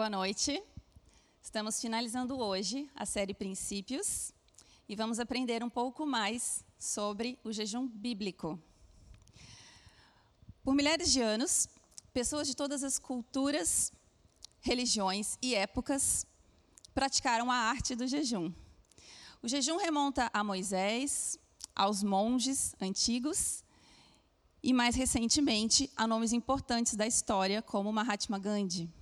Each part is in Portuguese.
Boa noite. Estamos finalizando hoje a série Princípios e vamos aprender um pouco mais sobre o jejum bíblico. Por milhares de anos, pessoas de todas as culturas, religiões e épocas praticaram a arte do jejum. O jejum remonta a Moisés, aos monges antigos e, mais recentemente, a nomes importantes da história, como Mahatma Gandhi.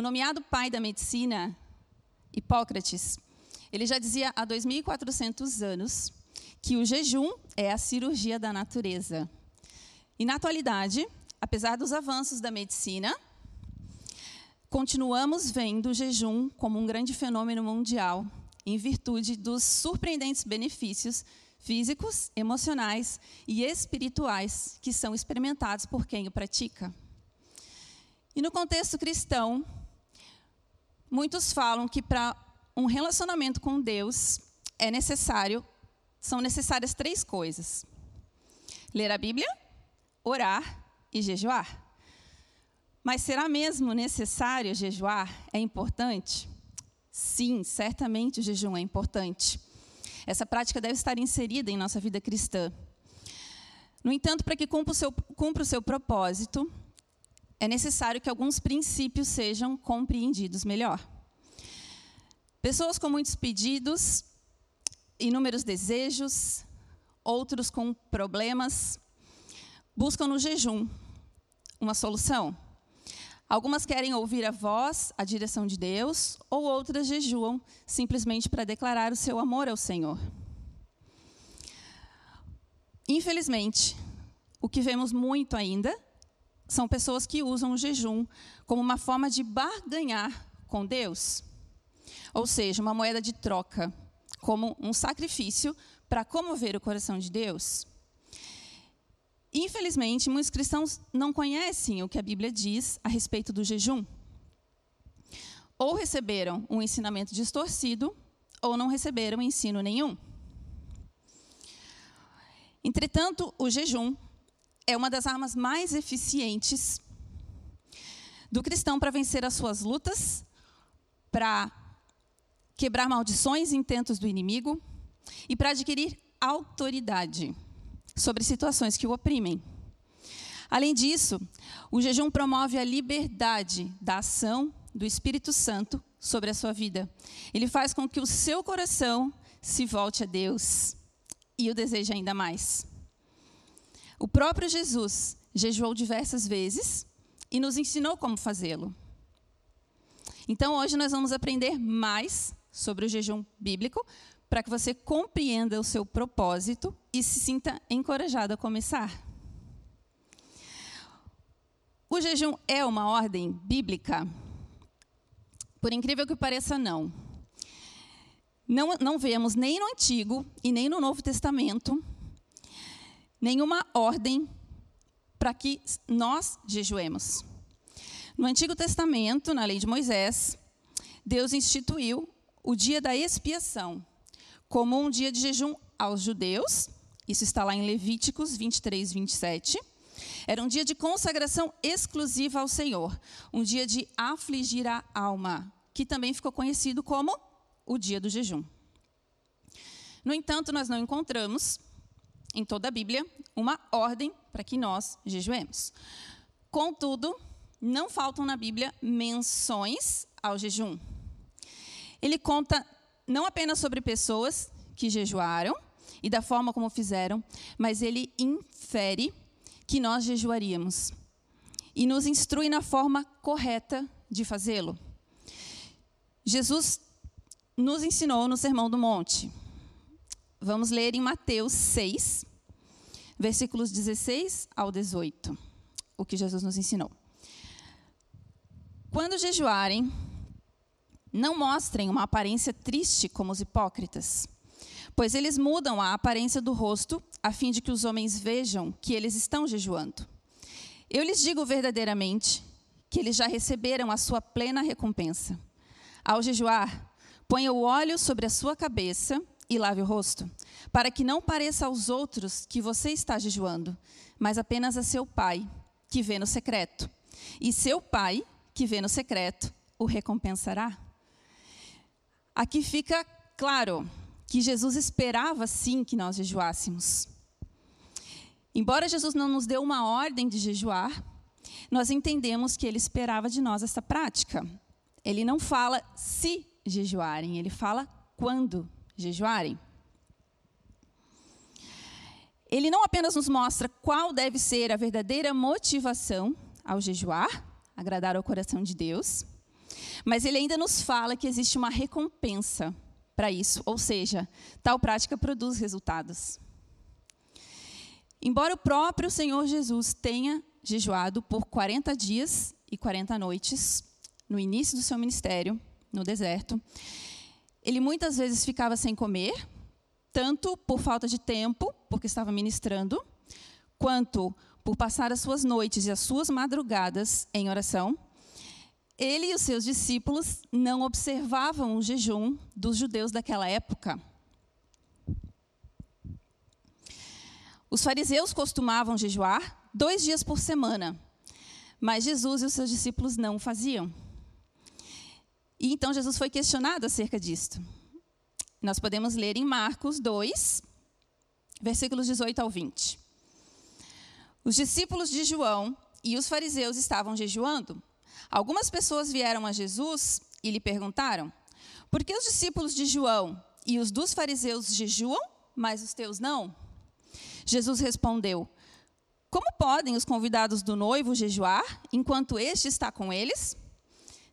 O nomeado pai da medicina, Hipócrates, ele já dizia há 2.400 anos que o jejum é a cirurgia da natureza. E na atualidade, apesar dos avanços da medicina, continuamos vendo o jejum como um grande fenômeno mundial, em virtude dos surpreendentes benefícios físicos, emocionais e espirituais que são experimentados por quem o pratica. E no contexto cristão, Muitos falam que para um relacionamento com Deus é necessário, são necessárias três coisas: ler a Bíblia, orar e jejuar. Mas será mesmo necessário jejuar? É importante? Sim, certamente o jejum é importante. Essa prática deve estar inserida em nossa vida cristã. No entanto, para que cumpra o seu, cumpra o seu propósito, é necessário que alguns princípios sejam compreendidos melhor. Pessoas com muitos pedidos, inúmeros desejos, outros com problemas, buscam no jejum uma solução. Algumas querem ouvir a voz, a direção de Deus, ou outras jejuam simplesmente para declarar o seu amor ao Senhor. Infelizmente, o que vemos muito ainda são pessoas que usam o jejum como uma forma de barganhar com Deus. Ou seja, uma moeda de troca, como um sacrifício para comover o coração de Deus. Infelizmente, muitos cristãos não conhecem o que a Bíblia diz a respeito do jejum. Ou receberam um ensinamento distorcido, ou não receberam ensino nenhum. Entretanto, o jejum é uma das armas mais eficientes do cristão para vencer as suas lutas, para quebrar maldições e intentos do inimigo e para adquirir autoridade sobre situações que o oprimem. Além disso, o jejum promove a liberdade da ação do Espírito Santo sobre a sua vida. Ele faz com que o seu coração se volte a Deus e o deseje ainda mais. O próprio Jesus jejuou diversas vezes e nos ensinou como fazê-lo. Então, hoje nós vamos aprender mais sobre o jejum bíblico para que você compreenda o seu propósito e se sinta encorajado a começar. O jejum é uma ordem bíblica? Por incrível que pareça, não. Não, não vemos nem no Antigo e nem no Novo Testamento nenhuma ordem para que nós jejuemos. No Antigo Testamento, na lei de Moisés, Deus instituiu o dia da expiação como um dia de jejum aos judeus. Isso está lá em Levíticos 23, 27. Era um dia de consagração exclusiva ao Senhor, um dia de afligir a alma, que também ficou conhecido como o dia do jejum. No entanto, nós não encontramos em toda a Bíblia uma ordem para que nós jejuemos. Contudo, não faltam na Bíblia menções ao jejum. Ele conta não apenas sobre pessoas que jejuaram e da forma como fizeram, mas ele infere que nós jejuaríamos e nos instrui na forma correta de fazê-lo. Jesus nos ensinou no Sermão do Monte. Vamos ler em Mateus 6, versículos 16 ao 18, o que Jesus nos ensinou. Quando jejuarem, não mostrem uma aparência triste como os hipócritas, pois eles mudam a aparência do rosto a fim de que os homens vejam que eles estão jejuando. Eu lhes digo verdadeiramente que eles já receberam a sua plena recompensa. Ao jejuar, ponha o óleo sobre a sua cabeça e lave o rosto, para que não pareça aos outros que você está jejuando, mas apenas a seu pai, que vê no secreto. E seu pai, que vê no secreto o recompensará. Aqui fica claro que Jesus esperava sim que nós jejuássemos. Embora Jesus não nos deu uma ordem de jejuar, nós entendemos que ele esperava de nós essa prática. Ele não fala se jejuarem, ele fala quando jejuarem. Ele não apenas nos mostra qual deve ser a verdadeira motivação ao jejuar, agradar ao coração de Deus, mas ele ainda nos fala que existe uma recompensa para isso, ou seja, tal prática produz resultados. Embora o próprio Senhor Jesus tenha jejuado por 40 dias e 40 noites no início do seu ministério, no deserto, ele muitas vezes ficava sem comer, tanto por falta de tempo, porque estava ministrando, quanto por passar as suas noites e as suas madrugadas em oração ele e os seus discípulos não observavam o jejum dos judeus daquela época. Os fariseus costumavam jejuar dois dias por semana, mas Jesus e os seus discípulos não faziam. E então Jesus foi questionado acerca disto. Nós podemos ler em Marcos 2, versículos 18 ao 20. Os discípulos de João e os fariseus estavam jejuando. Algumas pessoas vieram a Jesus e lhe perguntaram: Por que os discípulos de João e os dos fariseus jejuam, mas os teus não? Jesus respondeu: Como podem os convidados do noivo jejuar enquanto este está com eles?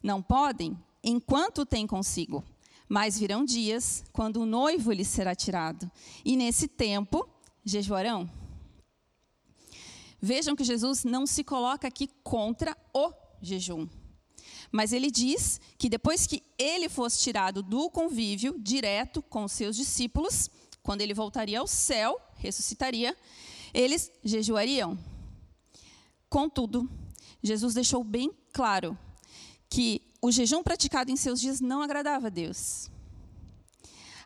Não podem, enquanto tem consigo. Mas virão dias quando o noivo lhes será tirado, e nesse tempo jejuarão. Vejam que Jesus não se coloca aqui contra o jejum. Mas ele diz que depois que ele fosse tirado do convívio direto com os seus discípulos, quando ele voltaria ao céu, ressuscitaria, eles jejuariam. Contudo, Jesus deixou bem claro que o jejum praticado em seus dias não agradava a Deus.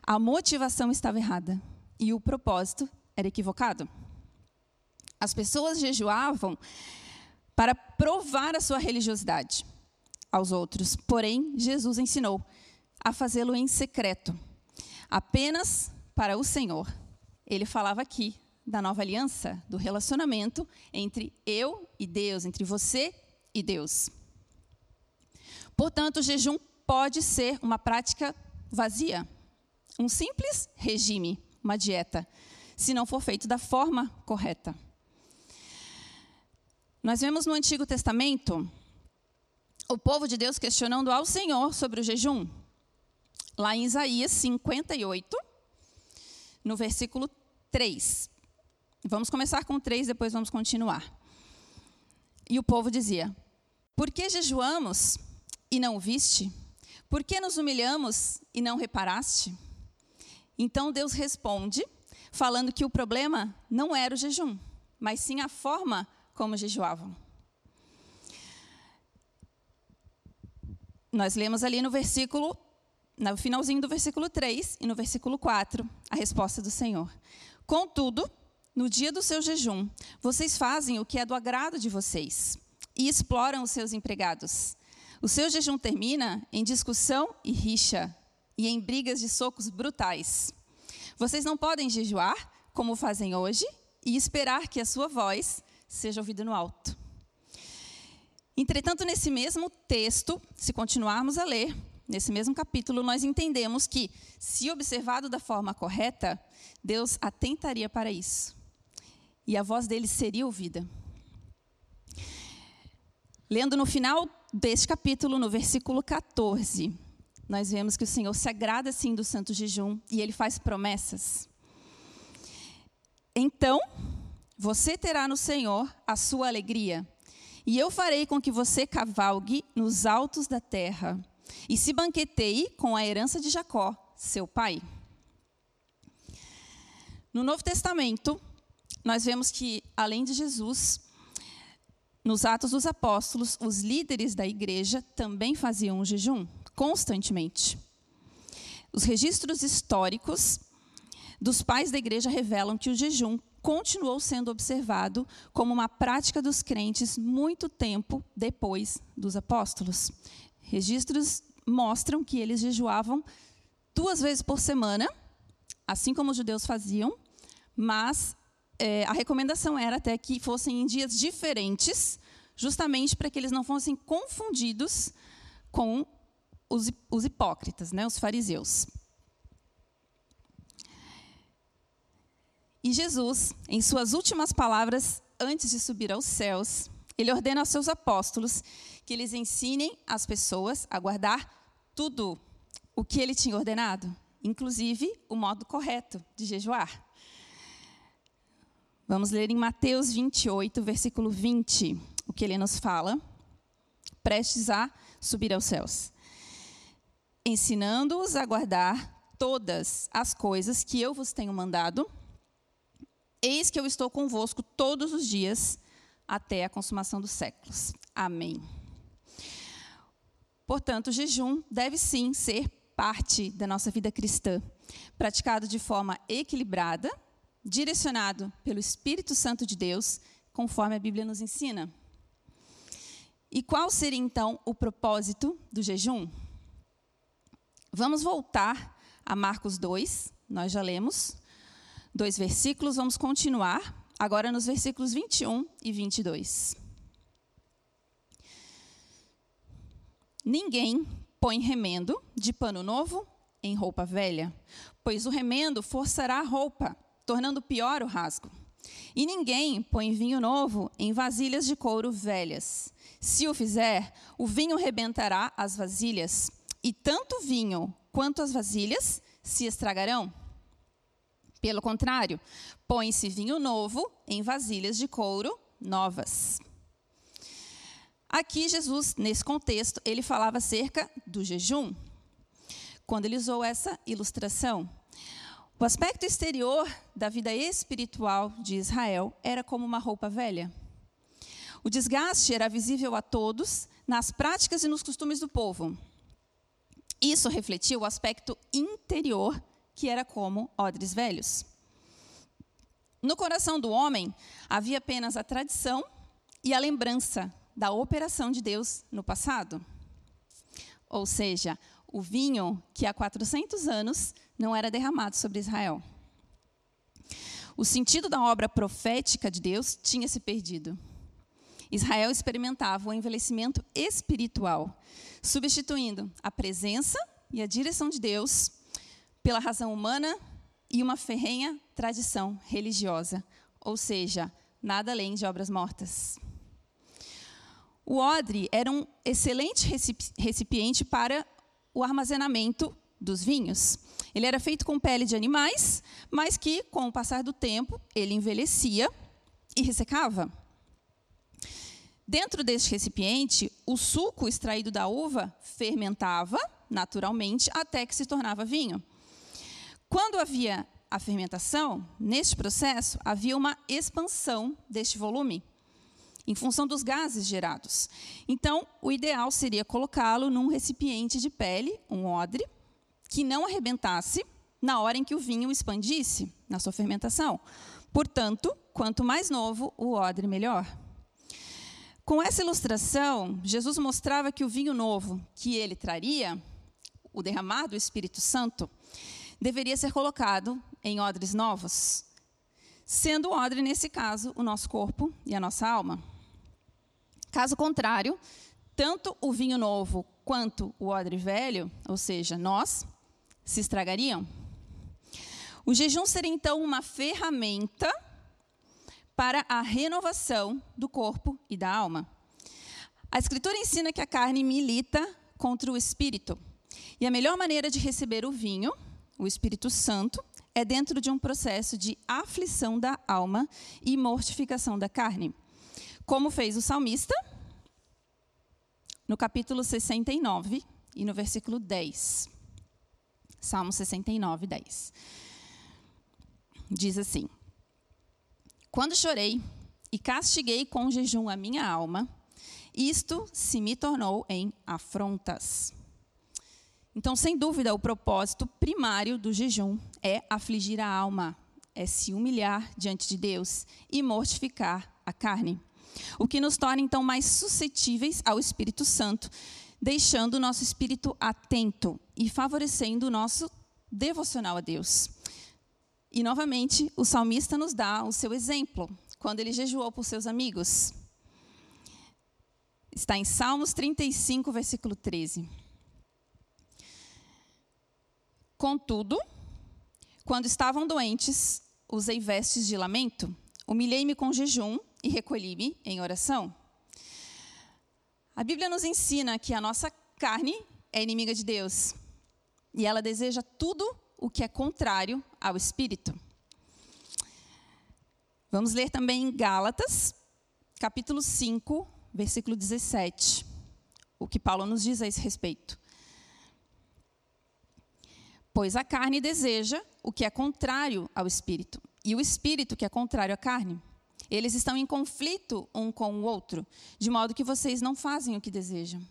A motivação estava errada e o propósito era equivocado. As pessoas jejuavam para provar a sua religiosidade aos outros. Porém, Jesus ensinou a fazê-lo em secreto, apenas para o Senhor. Ele falava aqui da nova aliança, do relacionamento entre eu e Deus, entre você e Deus. Portanto, o jejum pode ser uma prática vazia, um simples regime, uma dieta, se não for feito da forma correta. Nós vemos no Antigo Testamento o povo de Deus questionando ao Senhor sobre o jejum. Lá em Isaías 58, no versículo 3. Vamos começar com 3, depois vamos continuar. E o povo dizia: Por que jejuamos e não viste? Por que nos humilhamos e não reparaste? Então Deus responde, falando que o problema não era o jejum, mas sim a forma como jejuavam. Nós lemos ali no versículo, no finalzinho do versículo 3 e no versículo 4, a resposta do Senhor. Contudo, no dia do seu jejum, vocês fazem o que é do agrado de vocês e exploram os seus empregados. O seu jejum termina em discussão e rixa e em brigas de socos brutais. Vocês não podem jejuar, como fazem hoje, e esperar que a sua voz seja ouvido no alto. Entretanto, nesse mesmo texto, se continuarmos a ler, nesse mesmo capítulo, nós entendemos que, se observado da forma correta, Deus atentaria para isso. E a voz dele seria ouvida. Lendo no final deste capítulo, no versículo 14, nós vemos que o Senhor se agrada sim do santo jejum e ele faz promessas. Então, você terá no Senhor a sua alegria, e eu farei com que você cavalgue nos altos da terra, e se banqueteie com a herança de Jacó, seu pai. No Novo Testamento, nós vemos que, além de Jesus, nos Atos dos Apóstolos, os líderes da igreja também faziam um jejum, constantemente. Os registros históricos dos pais da igreja revelam que o jejum continuou sendo observado como uma prática dos crentes muito tempo depois dos apóstolos. Registros mostram que eles jejuavam duas vezes por semana, assim como os judeus faziam, mas é, a recomendação era até que fossem em dias diferentes, justamente para que eles não fossem confundidos com os, os hipócritas, né, os fariseus. E Jesus, em suas últimas palavras, antes de subir aos céus, ele ordena aos seus apóstolos que eles ensinem as pessoas a guardar tudo o que ele tinha ordenado, inclusive o modo correto de jejuar. Vamos ler em Mateus 28, versículo 20, o que ele nos fala, prestes a subir aos céus. Ensinando-os a guardar todas as coisas que eu vos tenho mandado, Eis que eu estou convosco todos os dias até a consumação dos séculos. Amém. Portanto, o jejum deve sim ser parte da nossa vida cristã, praticado de forma equilibrada, direcionado pelo Espírito Santo de Deus, conforme a Bíblia nos ensina. E qual seria então o propósito do jejum? Vamos voltar a Marcos 2, nós já lemos, dois versículos, vamos continuar agora nos versículos 21 e 22. Ninguém põe remendo de pano novo em roupa velha, pois o remendo forçará a roupa, tornando pior o rasgo. E ninguém põe vinho novo em vasilhas de couro velhas. Se o fizer, o vinho rebentará as vasilhas, e tanto o vinho quanto as vasilhas se estragarão. Pelo contrário, põe-se vinho novo em vasilhas de couro novas. Aqui, Jesus, nesse contexto, ele falava acerca do jejum. Quando ele usou essa ilustração, o aspecto exterior da vida espiritual de Israel era como uma roupa velha. O desgaste era visível a todos nas práticas e nos costumes do povo. Isso refletia o aspecto interior que era como odres velhos. No coração do homem havia apenas a tradição e a lembrança da operação de Deus no passado. Ou seja, o vinho que há 400 anos não era derramado sobre Israel. O sentido da obra profética de Deus tinha se perdido. Israel experimentava o envelhecimento espiritual, substituindo a presença e a direção de Deus pela razão humana e uma ferrenha tradição religiosa, ou seja, nada além de obras mortas. O odre era um excelente recipiente para o armazenamento dos vinhos. Ele era feito com pele de animais, mas que, com o passar do tempo, ele envelhecia e ressecava. Dentro deste recipiente, o suco extraído da uva fermentava naturalmente até que se tornava vinho. Quando havia a fermentação, neste processo havia uma expansão deste volume em função dos gases gerados. Então, o ideal seria colocá-lo num recipiente de pele, um odre, que não arrebentasse na hora em que o vinho expandisse na sua fermentação. Portanto, quanto mais novo o odre, melhor. Com essa ilustração, Jesus mostrava que o vinho novo que ele traria, o derramar do Espírito Santo, deveria ser colocado em odres novos, sendo o odre, nesse caso, o nosso corpo e a nossa alma. Caso contrário, tanto o vinho novo quanto o odre velho, ou seja, nós, se estragariam. O jejum seria então uma ferramenta para a renovação do corpo e da alma. A Escritura ensina que a carne milita contra o espírito. E a melhor maneira de receber o vinho o Espírito Santo, é dentro de um processo de aflição da alma e mortificação da carne. Como fez o salmista no capítulo 69 e no versículo 10. Salmo 69, 10. Diz assim: Quando chorei e castiguei com jejum a minha alma, isto se me tornou em afrontas. Então, sem dúvida, o propósito primário do jejum é afligir a alma, é se humilhar diante de Deus e mortificar a carne. O que nos torna então mais suscetíveis ao Espírito Santo, deixando o nosso espírito atento e favorecendo o nosso devocional a Deus. E novamente, o salmista nos dá o seu exemplo, quando ele jejuou por seus amigos. Está em Salmos 35, versículo 13. Contudo, quando estavam doentes, usei vestes de lamento, humilhei-me com jejum e recolhi-me em oração. A Bíblia nos ensina que a nossa carne é inimiga de Deus e ela deseja tudo o que é contrário ao espírito. Vamos ler também em Gálatas, capítulo 5, versículo 17, o que Paulo nos diz a esse respeito. Pois a carne deseja o que é contrário ao espírito, e o espírito que é contrário à carne. Eles estão em conflito um com o outro, de modo que vocês não fazem o que desejam.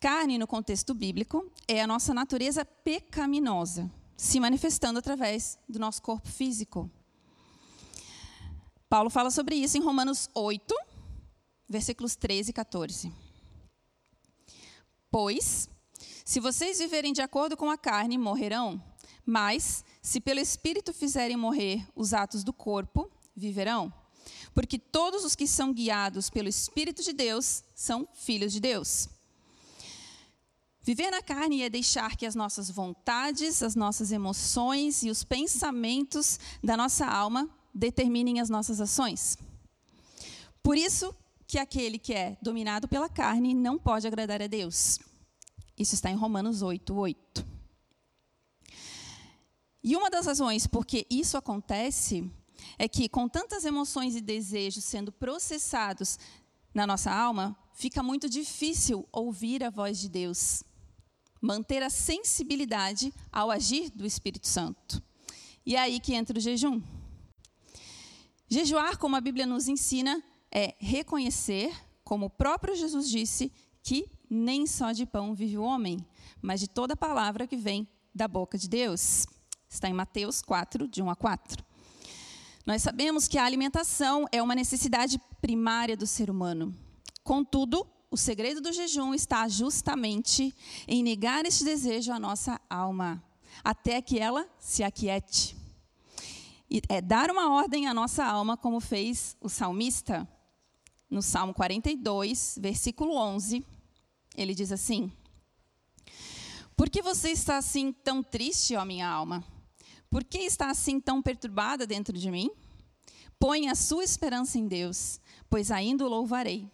Carne, no contexto bíblico, é a nossa natureza pecaminosa, se manifestando através do nosso corpo físico. Paulo fala sobre isso em Romanos 8, versículos 13 e 14. Pois, se vocês viverem de acordo com a carne, morrerão, mas, se pelo Espírito fizerem morrer os atos do corpo, viverão. Porque todos os que são guiados pelo Espírito de Deus são filhos de Deus. Viver na carne é deixar que as nossas vontades, as nossas emoções e os pensamentos da nossa alma determinem as nossas ações. Por isso que aquele que é dominado pela carne não pode agradar a Deus. Isso está em Romanos 8, 8. E uma das razões por que isso acontece é que, com tantas emoções e desejos sendo processados na nossa alma, fica muito difícil ouvir a voz de Deus manter a sensibilidade ao agir do Espírito Santo. E é aí que entra o jejum. Jejuar, como a Bíblia nos ensina, é reconhecer, como o próprio Jesus disse, que nem só de pão vive o homem, mas de toda palavra que vem da boca de Deus. Está em Mateus 4, de 1 a 4. Nós sabemos que a alimentação é uma necessidade primária do ser humano. Contudo, o segredo do jejum está justamente em negar este desejo à nossa alma, até que ela se aquiete. E é dar uma ordem à nossa alma, como fez o salmista no Salmo 42, versículo 11. Ele diz assim: Por que você está assim tão triste, ó minha alma? Por que está assim tão perturbada dentro de mim? Põe a sua esperança em Deus, pois ainda o louvarei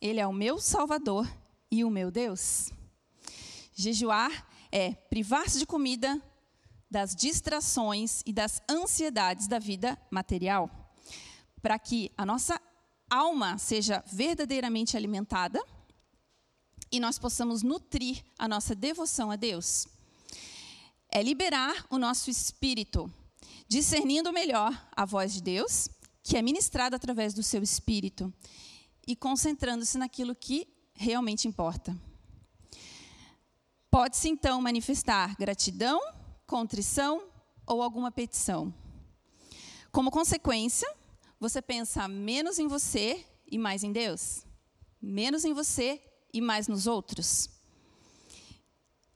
ele é o meu Salvador e o meu Deus. Jejuar é privar-se de comida, das distrações e das ansiedades da vida material, para que a nossa alma seja verdadeiramente alimentada e nós possamos nutrir a nossa devoção a Deus. É liberar o nosso espírito, discernindo melhor a voz de Deus, que é ministrada através do seu espírito, e concentrando-se naquilo que realmente importa. Pode-se então manifestar gratidão, contrição ou alguma petição. Como consequência, você pensa menos em você e mais em Deus, menos em você e mais nos outros.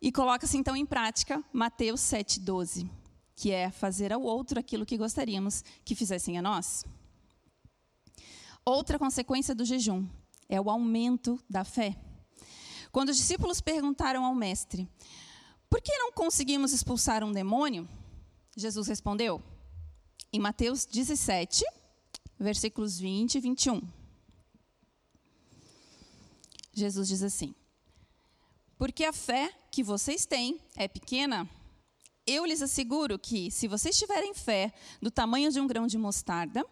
E coloca-se então em prática Mateus 7,12, que é fazer ao outro aquilo que gostaríamos que fizessem a nós. Outra consequência do jejum é o aumento da fé. Quando os discípulos perguntaram ao mestre: Por que não conseguimos expulsar um demônio? Jesus respondeu, em Mateus 17, versículos 20 e 21. Jesus diz assim: Porque a fé que vocês têm é pequena, eu lhes asseguro que, se vocês tiverem fé do tamanho de um grão de mostarda,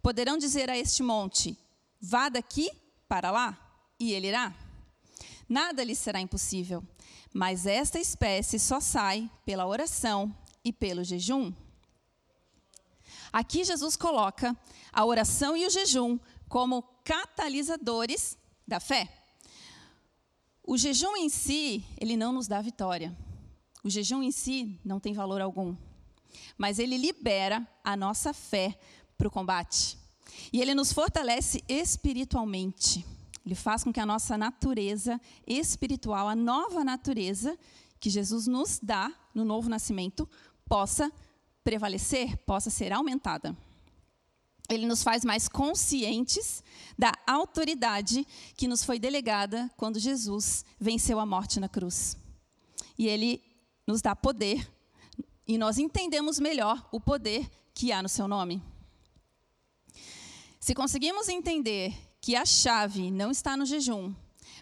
Poderão dizer a este monte: vá daqui para lá, e ele irá. Nada lhe será impossível. Mas esta espécie só sai pela oração e pelo jejum. Aqui Jesus coloca a oração e o jejum como catalisadores da fé. O jejum em si, ele não nos dá vitória. O jejum em si não tem valor algum. mas ele libera a nossa fé para o combate. E ele nos fortalece espiritualmente. Ele faz com que a nossa natureza espiritual, a nova natureza que Jesus nos dá no novo nascimento, possa prevalecer, possa ser aumentada. Ele nos faz mais conscientes da autoridade que nos foi delegada quando Jesus venceu a morte na cruz. E ele nos dá poder, e nós entendemos melhor o poder que há no seu nome. Se conseguimos entender que a chave não está no jejum,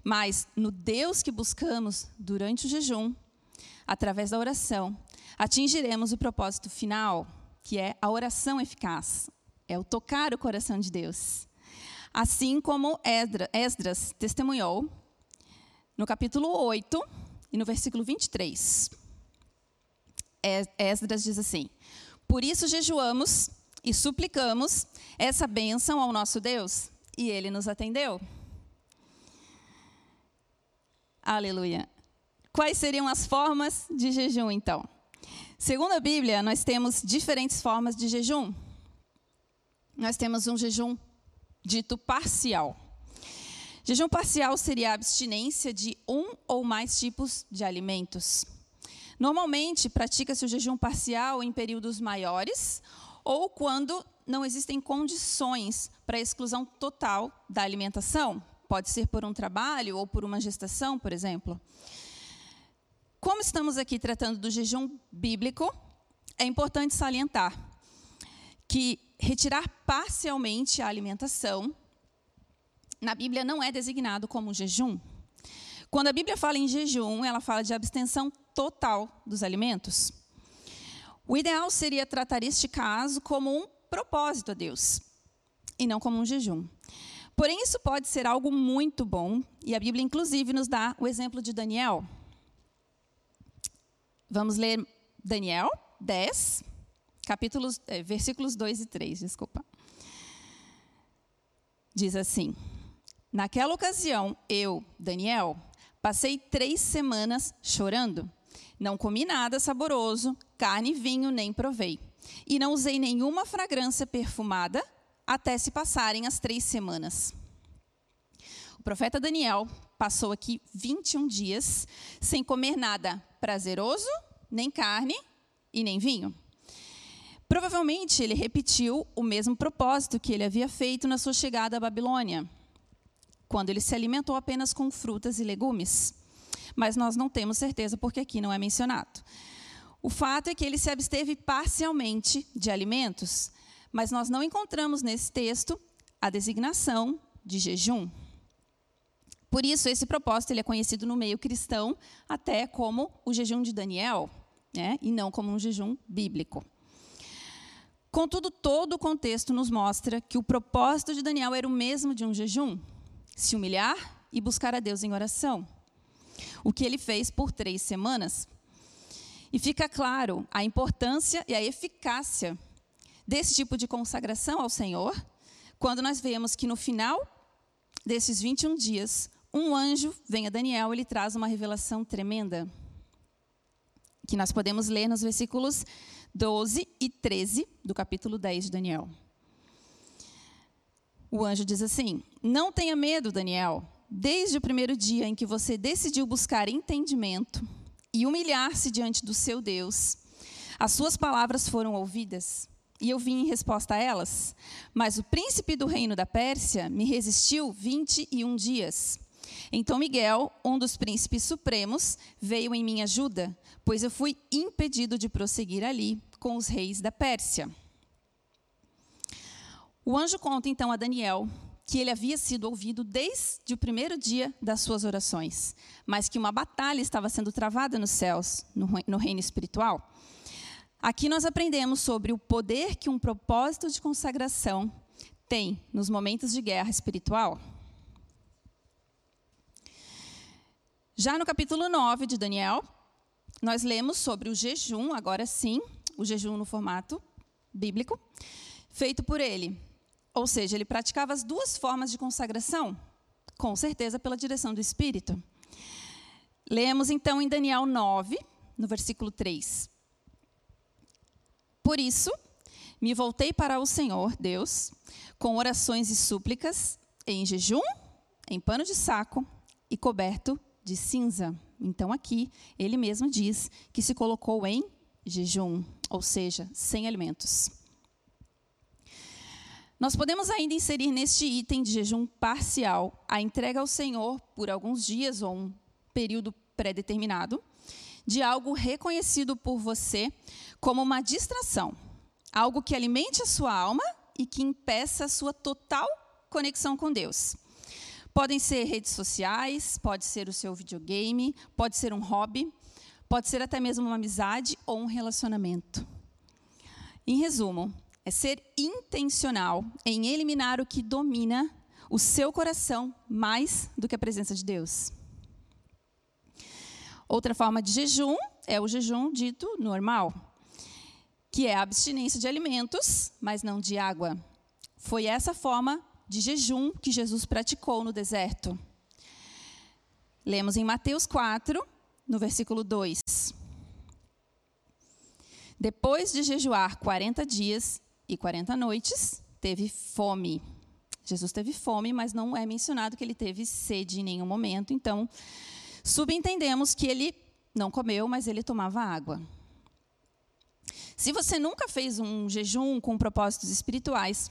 mas no Deus que buscamos durante o jejum, através da oração, atingiremos o propósito final, que é a oração eficaz, é o tocar o coração de Deus. Assim como Esdras testemunhou no capítulo 8 e no versículo 23. Esdras diz assim: Por isso jejuamos e suplicamos essa bênção ao nosso Deus, e ele nos atendeu. Aleluia. Quais seriam as formas de jejum, então? Segundo a Bíblia, nós temos diferentes formas de jejum. Nós temos um jejum dito parcial. Jejum parcial seria a abstinência de um ou mais tipos de alimentos. Normalmente, pratica-se o jejum parcial em períodos maiores ou quando não existem condições para a exclusão total da alimentação. Pode ser por um trabalho ou por uma gestação, por exemplo. Como estamos aqui tratando do jejum bíblico, é importante salientar que retirar parcialmente a alimentação na Bíblia não é designado como jejum. Quando a Bíblia fala em jejum, ela fala de abstenção total dos alimentos. O ideal seria tratar este caso como um propósito a Deus e não como um jejum. Porém, isso pode ser algo muito bom, e a Bíblia, inclusive, nos dá o exemplo de Daniel. Vamos ler Daniel 10, capítulos, é, versículos 2 e 3, desculpa. Diz assim: Naquela ocasião, eu, Daniel, passei três semanas chorando não comi nada saboroso, carne e vinho nem provei. E não usei nenhuma fragrância perfumada até se passarem as três semanas. O profeta Daniel passou aqui 21 dias sem comer nada prazeroso, nem carne e nem vinho. Provavelmente ele repetiu o mesmo propósito que ele havia feito na sua chegada à Babilônia, quando ele se alimentou apenas com frutas e legumes mas nós não temos certeza porque aqui não é mencionado. O fato é que ele se absteve parcialmente de alimentos, mas nós não encontramos nesse texto a designação de jejum. Por isso, esse propósito ele é conhecido no meio cristão até como o jejum de Daniel, né, e não como um jejum bíblico. Contudo, todo o contexto nos mostra que o propósito de Daniel era o mesmo de um jejum: se humilhar e buscar a Deus em oração o que ele fez por três semanas. E fica claro a importância e a eficácia desse tipo de consagração ao Senhor, quando nós vemos que no final desses 21 dias, um anjo vem a Daniel e ele traz uma revelação tremenda, que nós podemos ler nos versículos 12 e 13 do capítulo 10 de Daniel. O anjo diz assim: Não tenha medo, Daniel desde o primeiro dia em que você decidiu buscar entendimento e humilhar-se diante do seu Deus, as suas palavras foram ouvidas e eu vim em resposta a elas. Mas o príncipe do reino da Pérsia me resistiu 21 dias. Então Miguel, um dos príncipes supremos, veio em minha ajuda, pois eu fui impedido de prosseguir ali com os reis da Pérsia. O anjo conta então a Daniel que ele havia sido ouvido desde o primeiro dia das suas orações, mas que uma batalha estava sendo travada nos céus, no reino espiritual. Aqui nós aprendemos sobre o poder que um propósito de consagração tem nos momentos de guerra espiritual. Já no capítulo 9 de Daniel, nós lemos sobre o jejum, agora sim, o jejum no formato bíblico, feito por ele, ou seja, ele praticava as duas formas de consagração, com certeza pela direção do Espírito. Lemos então em Daniel 9, no versículo 3. Por isso, me voltei para o Senhor, Deus, com orações e súplicas, em jejum, em pano de saco e coberto de cinza. Então, aqui, ele mesmo diz que se colocou em jejum, ou seja, sem alimentos. Nós podemos ainda inserir neste item de jejum parcial a entrega ao Senhor por alguns dias ou um período pré-determinado de algo reconhecido por você como uma distração, algo que alimente a sua alma e que impeça a sua total conexão com Deus. Podem ser redes sociais, pode ser o seu videogame, pode ser um hobby, pode ser até mesmo uma amizade ou um relacionamento. Em resumo, é ser intencional em eliminar o que domina o seu coração mais do que a presença de Deus. Outra forma de jejum é o jejum dito normal, que é a abstinência de alimentos, mas não de água. Foi essa forma de jejum que Jesus praticou no deserto. Lemos em Mateus 4, no versículo 2. Depois de jejuar 40 dias e 40 noites, teve fome. Jesus teve fome, mas não é mencionado que ele teve sede em nenhum momento. Então, subentendemos que ele não comeu, mas ele tomava água. Se você nunca fez um jejum com propósitos espirituais,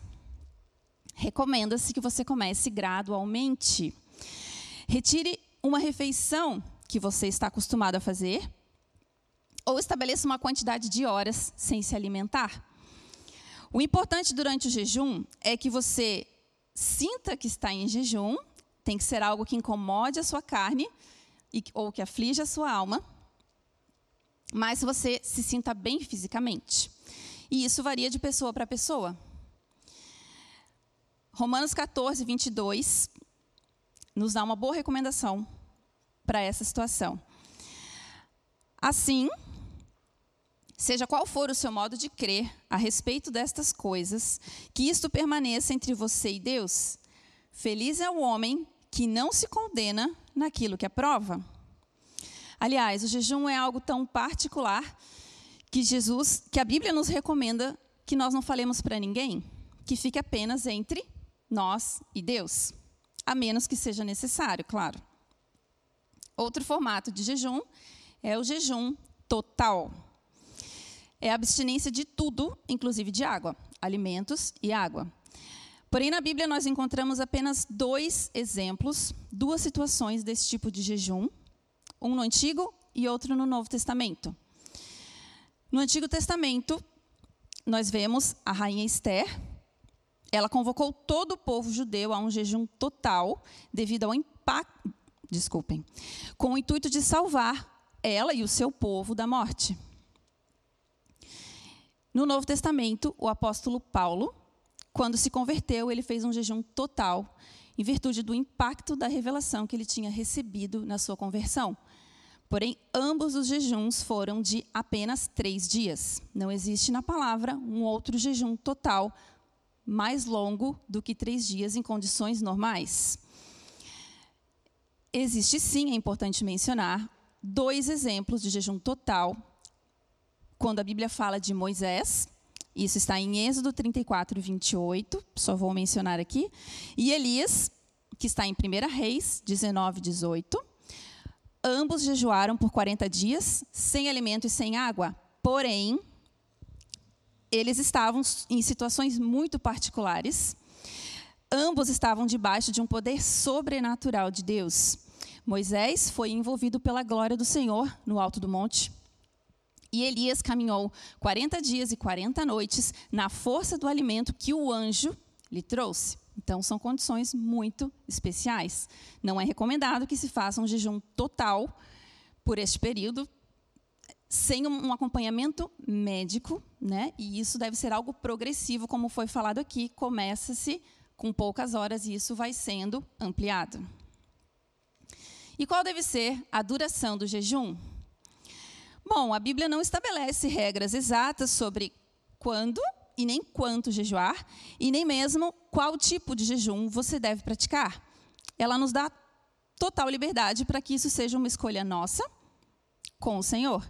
recomenda-se que você comece gradualmente. Retire uma refeição que você está acostumado a fazer, ou estabeleça uma quantidade de horas sem se alimentar. O importante durante o jejum é que você sinta que está em jejum, tem que ser algo que incomode a sua carne ou que aflige a sua alma, mas você se sinta bem fisicamente. E isso varia de pessoa para pessoa. Romanos 14, 22 nos dá uma boa recomendação para essa situação. Assim, Seja qual for o seu modo de crer a respeito destas coisas, que isto permaneça entre você e Deus. Feliz é o homem que não se condena naquilo que aprova. Aliás, o jejum é algo tão particular que Jesus, que a Bíblia nos recomenda que nós não falemos para ninguém, que fique apenas entre nós e Deus, a menos que seja necessário, claro. Outro formato de jejum é o jejum total é a abstinência de tudo, inclusive de água, alimentos e água. Porém, na Bíblia nós encontramos apenas dois exemplos, duas situações desse tipo de jejum, um no Antigo e outro no Novo Testamento. No Antigo Testamento, nós vemos a rainha Esther, ela convocou todo o povo judeu a um jejum total devido ao impacto, desculpem, com o intuito de salvar ela e o seu povo da morte. No Novo Testamento, o apóstolo Paulo, quando se converteu, ele fez um jejum total, em virtude do impacto da revelação que ele tinha recebido na sua conversão. Porém, ambos os jejuns foram de apenas três dias. Não existe na palavra um outro jejum total mais longo do que três dias em condições normais. Existe sim, é importante mencionar, dois exemplos de jejum total quando a Bíblia fala de Moisés, isso está em Êxodo 34, 28, só vou mencionar aqui, e Elias, que está em 1 Reis 19, 18. Ambos jejuaram por 40 dias, sem alimento e sem água. Porém, eles estavam em situações muito particulares. Ambos estavam debaixo de um poder sobrenatural de Deus. Moisés foi envolvido pela glória do Senhor no alto do monte. E Elias caminhou 40 dias e 40 noites na força do alimento que o anjo lhe trouxe. Então, são condições muito especiais. Não é recomendado que se faça um jejum total por este período, sem um acompanhamento médico, né? E isso deve ser algo progressivo, como foi falado aqui. Começa-se com poucas horas e isso vai sendo ampliado. E qual deve ser a duração do jejum? Bom, a Bíblia não estabelece regras exatas sobre quando e nem quanto jejuar, e nem mesmo qual tipo de jejum você deve praticar. Ela nos dá total liberdade para que isso seja uma escolha nossa com o Senhor.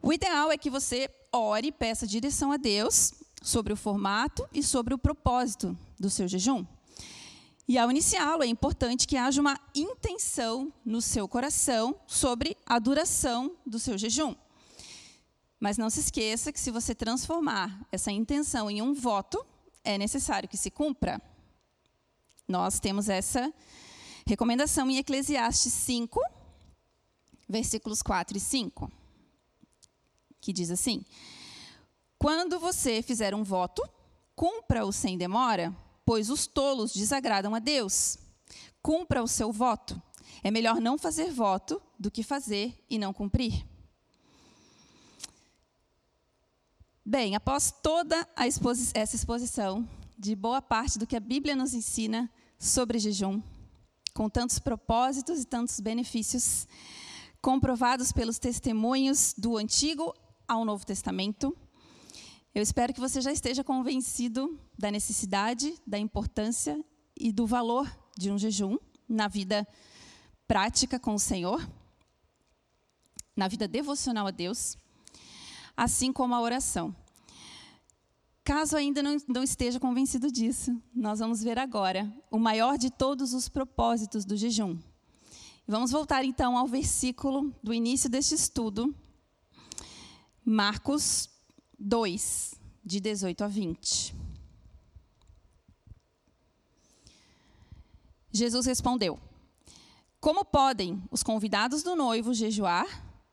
O ideal é que você ore peça direção a Deus sobre o formato e sobre o propósito do seu jejum. E ao iniciá-lo, é importante que haja uma intenção no seu coração sobre a duração do seu jejum. Mas não se esqueça que se você transformar essa intenção em um voto, é necessário que se cumpra. Nós temos essa recomendação em Eclesiastes 5, versículos 4 e 5, que diz assim: Quando você fizer um voto, cumpra-o sem demora, pois os tolos desagradam a Deus. Cumpra o seu voto. É melhor não fazer voto do que fazer e não cumprir. Bem, após toda exposi essa exposição de boa parte do que a Bíblia nos ensina sobre jejum, com tantos propósitos e tantos benefícios, comprovados pelos testemunhos do Antigo ao Novo Testamento, eu espero que você já esteja convencido da necessidade, da importância e do valor de um jejum na vida prática com o Senhor, na vida devocional a Deus assim como a oração. Caso ainda não, não, esteja convencido disso, nós vamos ver agora o maior de todos os propósitos do jejum. Vamos voltar então ao versículo do início deste estudo, Marcos 2, de 18 a 20. Jesus respondeu: Como podem os convidados do noivo jejuar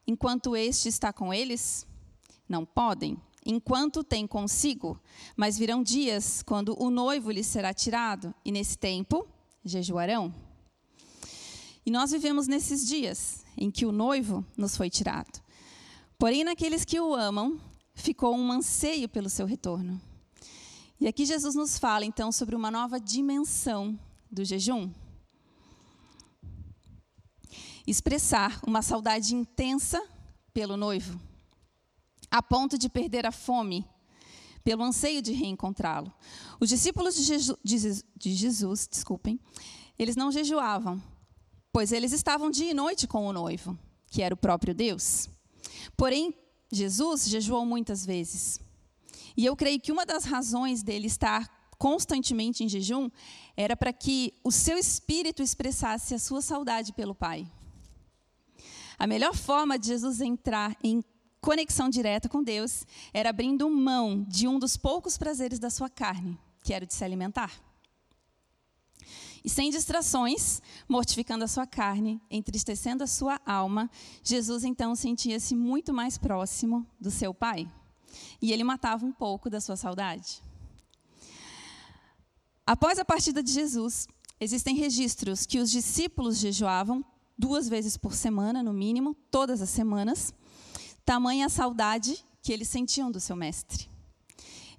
enquanto este está com eles? Não podem, enquanto têm consigo, mas virão dias quando o noivo lhes será tirado, e nesse tempo jejuarão. E nós vivemos nesses dias em que o noivo nos foi tirado. Porém, naqueles que o amam, ficou um anseio pelo seu retorno. E aqui Jesus nos fala então sobre uma nova dimensão do jejum. Expressar uma saudade intensa pelo noivo a ponto de perder a fome, pelo anseio de reencontrá-lo. Os discípulos de Jesus, de Jesus, desculpem, eles não jejuavam, pois eles estavam dia e noite com o noivo, que era o próprio Deus. Porém, Jesus jejuou muitas vezes. E eu creio que uma das razões dele estar constantemente em jejum era para que o seu espírito expressasse a sua saudade pelo Pai. A melhor forma de Jesus entrar em conexão direta com Deus era abrindo mão de um dos poucos prazeres da sua carne, que era o de se alimentar. E sem distrações, mortificando a sua carne, entristecendo a sua alma, Jesus então sentia-se muito mais próximo do seu Pai. E ele matava um pouco da sua saudade. Após a partida de Jesus, existem registros que os discípulos jejuavam duas vezes por semana, no mínimo, todas as semanas, tamanha a saudade que eles sentiam do seu mestre.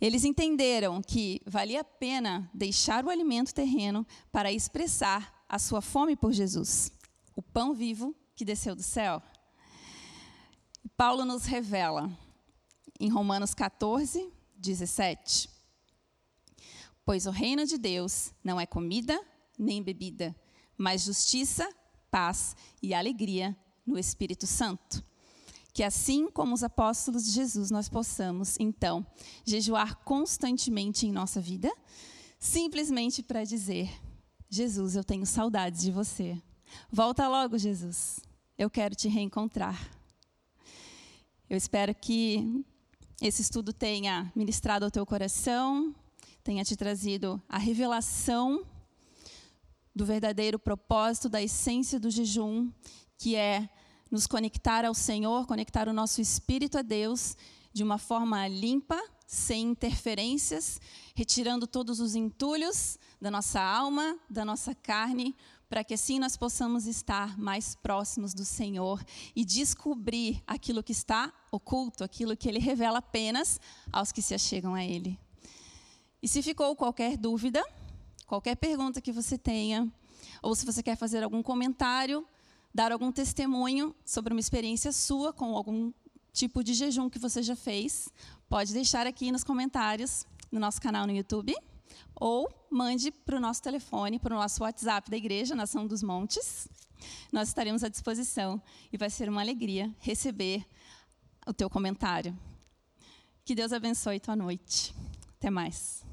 Eles entenderam que valia a pena deixar o alimento terreno para expressar a sua fome por Jesus, o pão vivo que desceu do céu. Paulo nos revela em Romanos 14, 17: Pois o reino de Deus não é comida nem bebida, mas justiça, paz e alegria no Espírito Santo que assim como os apóstolos de Jesus, nós possamos, então, jejuar constantemente em nossa vida, simplesmente para dizer: Jesus, eu tenho saudades de você. Volta logo, Jesus. Eu quero te reencontrar. Eu espero que esse estudo tenha ministrado ao teu coração, tenha te trazido a revelação do verdadeiro propósito, da essência do jejum, que é nos conectar ao Senhor, conectar o nosso espírito a Deus de uma forma limpa, sem interferências, retirando todos os entulhos da nossa alma, da nossa carne, para que assim nós possamos estar mais próximos do Senhor e descobrir aquilo que está oculto, aquilo que Ele revela apenas aos que se achegam a Ele. E se ficou qualquer dúvida, qualquer pergunta que você tenha, ou se você quer fazer algum comentário, dar algum testemunho sobre uma experiência sua com algum tipo de jejum que você já fez, pode deixar aqui nos comentários no nosso canal no YouTube ou mande para o nosso telefone, para o nosso WhatsApp da igreja, Nação dos Montes. Nós estaremos à disposição e vai ser uma alegria receber o teu comentário. Que Deus abençoe tua noite. Até mais.